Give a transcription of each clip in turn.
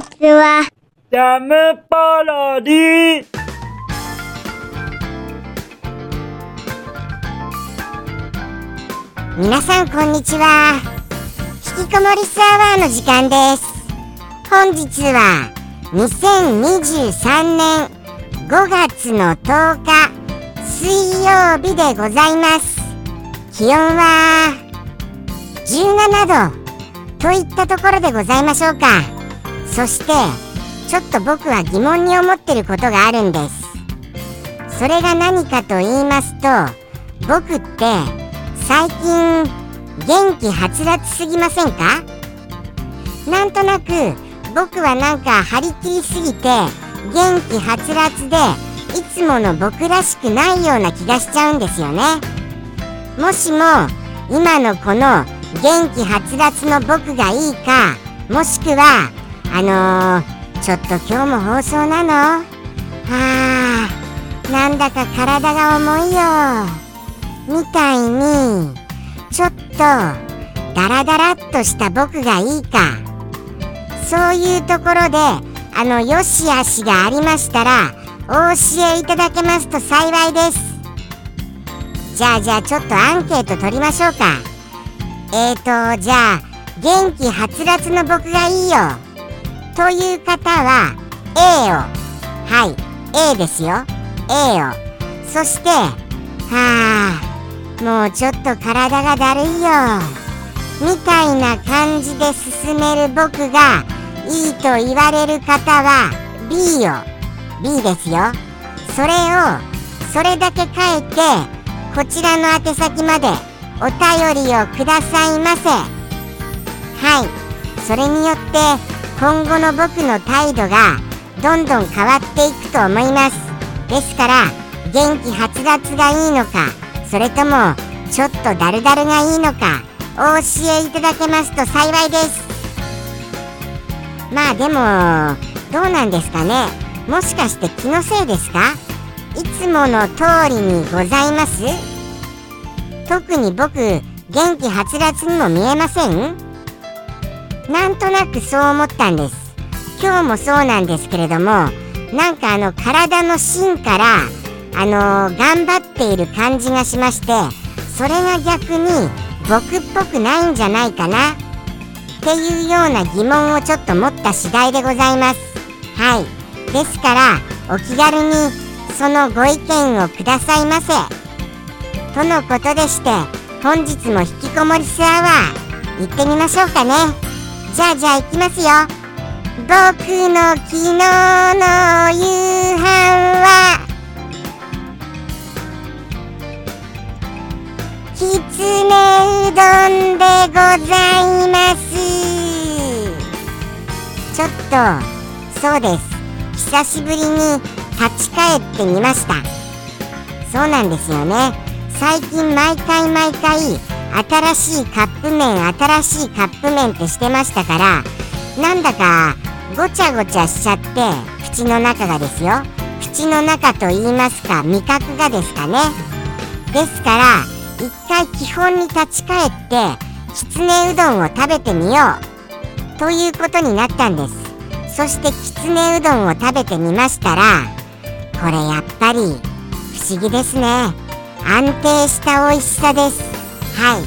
ちは。ジャムパロディ。皆さんこんにちは。引きこもりスアワーの時間です。本日は2023年5月の10日水曜日でございます。気温は17度といったところでございましょうかそしてちょっと僕は疑問に思ってることがあるんです。それが何かと言いますと僕って最近元気はつらつすぎませんか？なんとなく僕はなんか張り切りすぎて元気はつらつでいつもの僕らしくないような気がしちゃうんですよね。もしも今のこの元気はつらつの僕がいいかもしくはあのー、ちょっと今日も放送なの？はあなんだか体が重いよ。みたいにちょっとダラダラっとした僕がいいか。そういうところであのよしあしがありましたらお教えいただけますと幸いです。じゃあじゃあちょっとアンケート取りましょうか。えーとじゃあ元気はつらつの僕がいいよ。という方は A をはい A ですよ。A を。そしてはあもうちょっと体がだるいよ。みたいな感じで進める僕がいいと言われる方は B よ B ですよ。それをそれだけ書いてこちらの宛先までお便りをくださいませ。はい。それによって今後の僕の態度がどんどん変わっていくと思います。ですから元気はつらつがいいのかそれともちょっとダルダルがいいのかお教えいただけますと幸いです。まあでもどうなんですかね。もしかして気のせいですか？いつもの通りにございます？特に僕元気はつらつにも見えません？なんとなくそう思ったんです。今日もそうなんですけれどもなんかあの体の芯からあのー、頑張っている感じがしましてそれが逆に僕っぽくないんじゃないかなっていうような疑問をちょっと持った次第でございます。はい。ですからお気軽にそのご意見をくださいませ。とのことでして本日も引きこもりスアワー行ってみましょうかね。じゃあじゃあ行きますよ。僕の昨日の夕飯はきつねうどんでございます。ちょっとそうです。久しぶりに立ち返ってみました。そうなんですよね。最近毎回毎回新しいカップ麺新しいカップ麺ってしてましたからなんだかごちゃごちゃしちゃって口の中がですよ。口の中と言いますか味覚がですかね。ですから一回基本に立ち返ってきつねうどんを食べてみよう。ということになったんです。そしてきつねうどんを食べてみましたらこれやっぱり不思議ですね。安定した美味しさです。はい。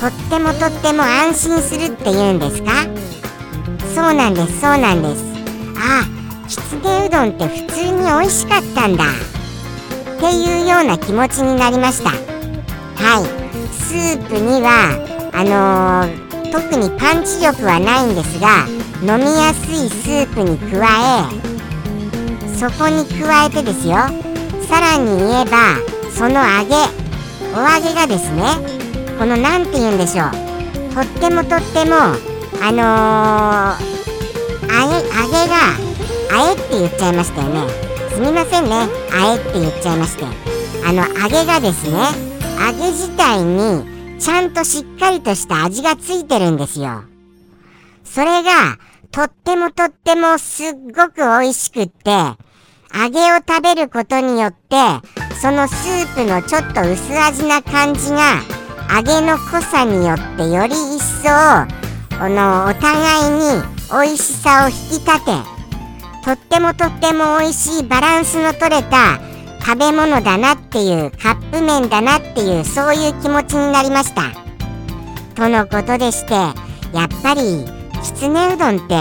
とってもとっても安心するっていうんですか？そうなんですそうなんです。あきつねうどんって普通に美味しかったんだ。っていうような気持ちになりました。はい。スープにはあのー、特にパンチ力はないんですが飲みやすいスープに加えそこに加えてですよ。さらに言えばその揚げお揚げがですねこの何て言うんでしょう。とってもとってもあのー、あえ揚げがあえって言っちゃいましたよね。すみませんね。あえって言っちゃいまして。あの揚げがですね揚げ自体にちゃんとしっかりとした味がついてるんですよ。それがとってもとってもすっごく美味しくって、揚げを食べることによって、そのスープのちょっと薄味な感じが、揚げの濃さによってより一層、このお互いに美味しさを引き立てとってもとっても美味しいバランスの取れた食べ物だなっていうカップ麺だなっていうそういう気持ちになりました。とのことでしてやっぱりきつねうどんって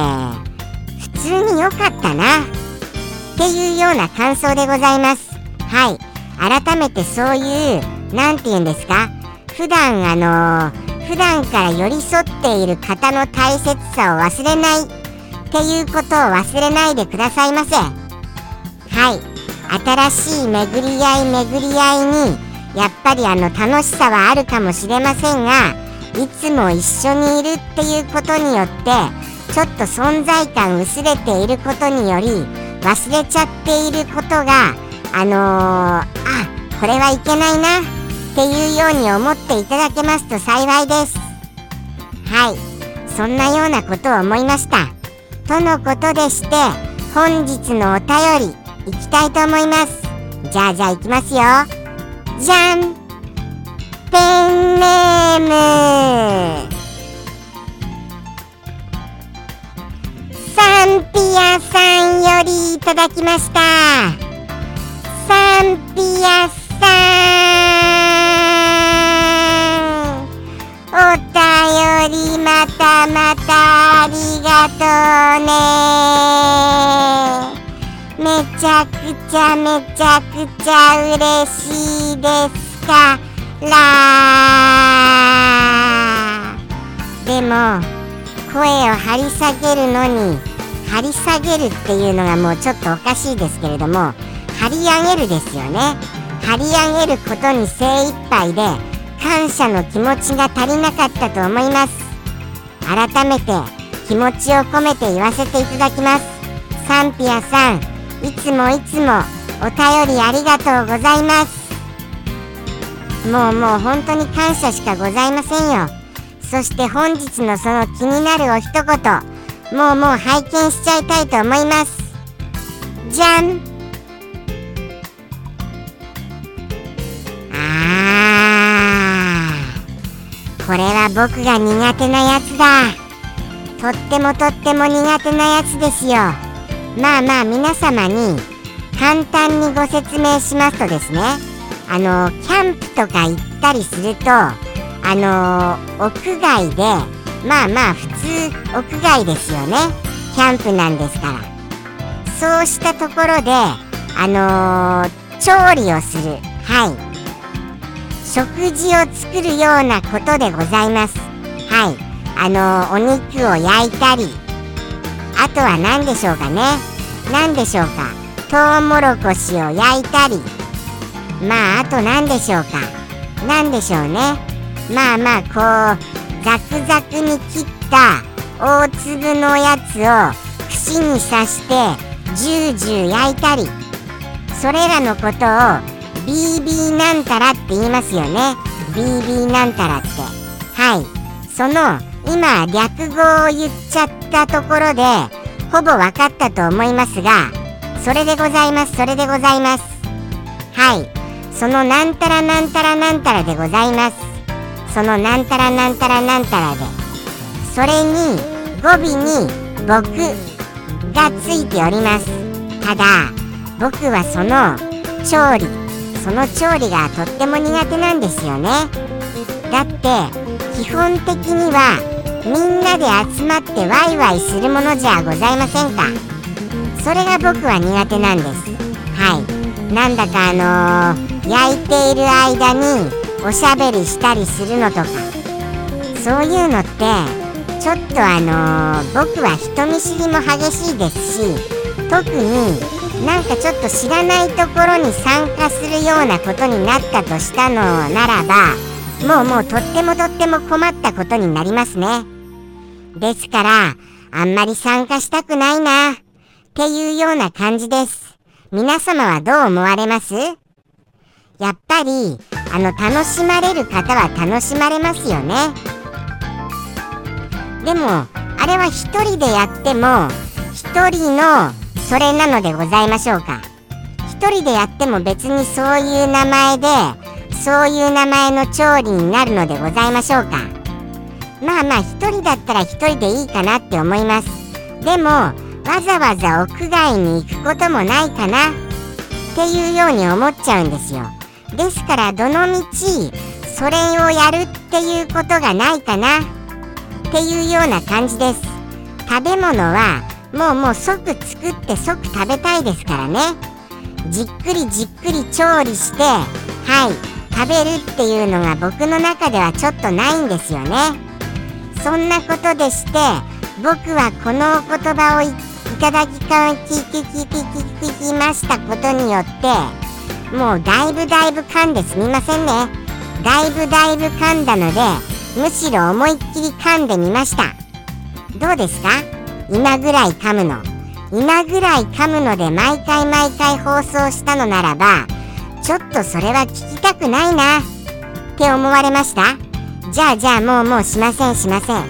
普通に良かったな。っていうような感想でございます。はい。改めてそういう何て言うんですか？普段あのー、普段から寄り添っている方の大切さを忘れないっていうことを忘れないでくださいませ。はい。新しい巡り合い巡り合いにやっぱりあの楽しさはあるかもしれませんがいつも一緒にいるっていうことによってちょっと存在感薄れていることにより忘れちゃっていることがあのー、あこれはいけないなっていうように思っっていただけますと幸いです。はい。そんなようなことを思いました。とのことでして本日のお便りいきたいと思います。じゃあじゃあいきますよ。じゃん。ペンネーム。サンピアさんよりいただきました。サンピアさん。お便りまたまたありがとうね。めちゃくちゃめちゃくちゃ嬉しいですか？らでも声を張り下げるのに張り下げるっていうのがもうちょっとおかしいですけれども張り上げるですよね。張り上げることに精一杯で感謝の気持ちが足りなかったと思います。改めて気持ちを込めて言わせていただきます。サンピアさんいつもいつもお便りありがとうございます。もうもう本当に感謝しかございませんよ。そして本日のその気になるお一言もうもう拝見しちゃいたいと思います。じゃん。これは僕が苦手なやつだ。とってもとっても苦手なやつですよ。まあまあ皆様に簡単にご説明しますとですね。あのキャンプとか行ったりするとあの屋外でまあまあ普通屋外ですよね。キャンプなんですから。そうしたところであの調理をする。はい。食事を作るようなことでございます。はい。あのお肉を焼いたり。あとは何でしょうかね。何でしょうか。トウモロコシを焼いたり。まああと何でしょうか。何でしょうね。まあまあこうザクザクに切った大粒のやつを串に刺してジュージュー焼いたり。それらのことを BB なんたらって言いますよね。BB なんたらって。はい。その今略語を言っちゃったところでほぼ分かったと思いますがそれでございます。それでございます。はい。そのなんたらなんたらなんたらでございます。そのなんたらなんたらなんたらで。それに語尾に僕がついております。ただ僕はその調理その調理がとっても苦手なんですよね。だって基本的にはみんなで集まってワイワイするものじゃございませんか。それが僕は苦手なんです。はい。なんだかあのー、焼いている間におしゃべりしたりするのとか。そういうのってちょっとあのー、僕は人見知りも激しいですし特になんかちょっと知らないところに参加するようなことになったとしたのならばもうもうとってもとっても困ったことになりますね。ですから、あんまり参加したくないな、っていうような感じです。皆様はどう思われます？やっぱり、あの、楽しまれる方は楽しまれますよね。でも、あれは一人でやっても、一人のそれなのでございましょうか。一人でやっても別にそういう名前で、そういう名前の調理になるのでございましょうか。まあまあ一人だったら一人でいいかなって思います。でもわざわざ屋外に行くこともないかな。っていうように思っちゃうんですよ。ですからどのみちそれをやるっていうことがないかな。っていうような感じです。食べ物はもうもう即作って即食べたいですからね。じっくりじっくり調理してはい食べるっていうのが僕の中ではちょっとないんですよね。そんなことでして僕はこのお言葉をいただきか聞き聞き聞きましたことによってもうだいぶだいぶ噛んですみませんね。だいぶだいぶ噛んだのでむしろ思いっきり噛んでみました。どうですか？今ぐらい噛むの。今ぐらい噛むので毎回毎回放送したのならばちょっとそれは聞きたくないな。って思われました？じゃあじゃあもうもうしませんしません。は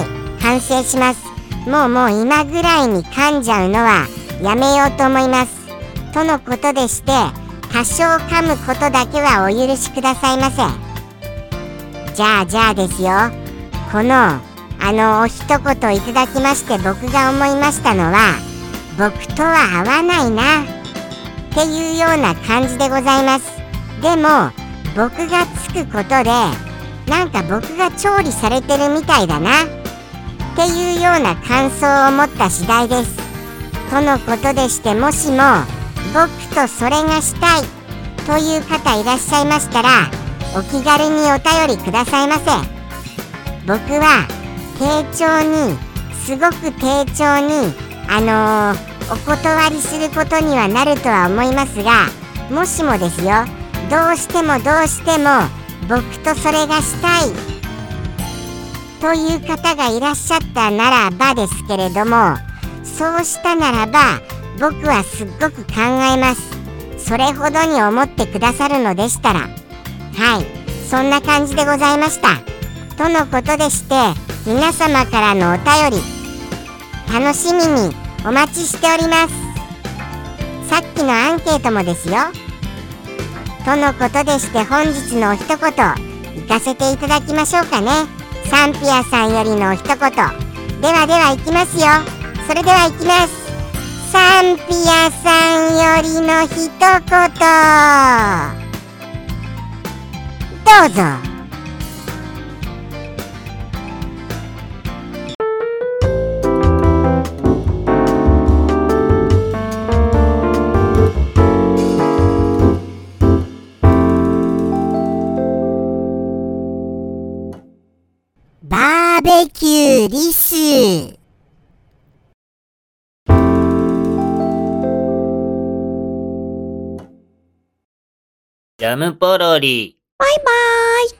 い。反省します。もうもう今ぐらいに噛んじゃうのはやめようと思います。とのことでして多少噛むことだけはお許しくださいませ。じゃあじゃあですよ。このあの一言いただきまして僕が思いましたのは僕とは合わないなっていうような感じでございます。でも僕がつくことでなんか僕が調理されてるみたいだなっていうような感想を持った次第です。とのことでしてもしも僕とそれがしたいという方いらっしゃいましたらお気軽にお便りくださいませ。僕は丁重にすごく丁重にあのー、お断りすることにはなるとは思いますがもしもですよどうしてもどうしても僕とそれがしたいという方がいらっしゃったならばですけれどもそうしたならば僕はすっごく考えます。それほどに思ってくださるのでしたら。はい。そんな感じでございました。とのことでして皆様からのお便り楽しみにお待ちしております。さっきのアンケートもですよ。とのことでして本日のお一言行かせていただきましょうかね。サンピアさんよりのお一言。ではでは行きますよ。それでは行きます。サンピアさんよりの一言。どうぞ。リスジャムポロリ。バイバーイ。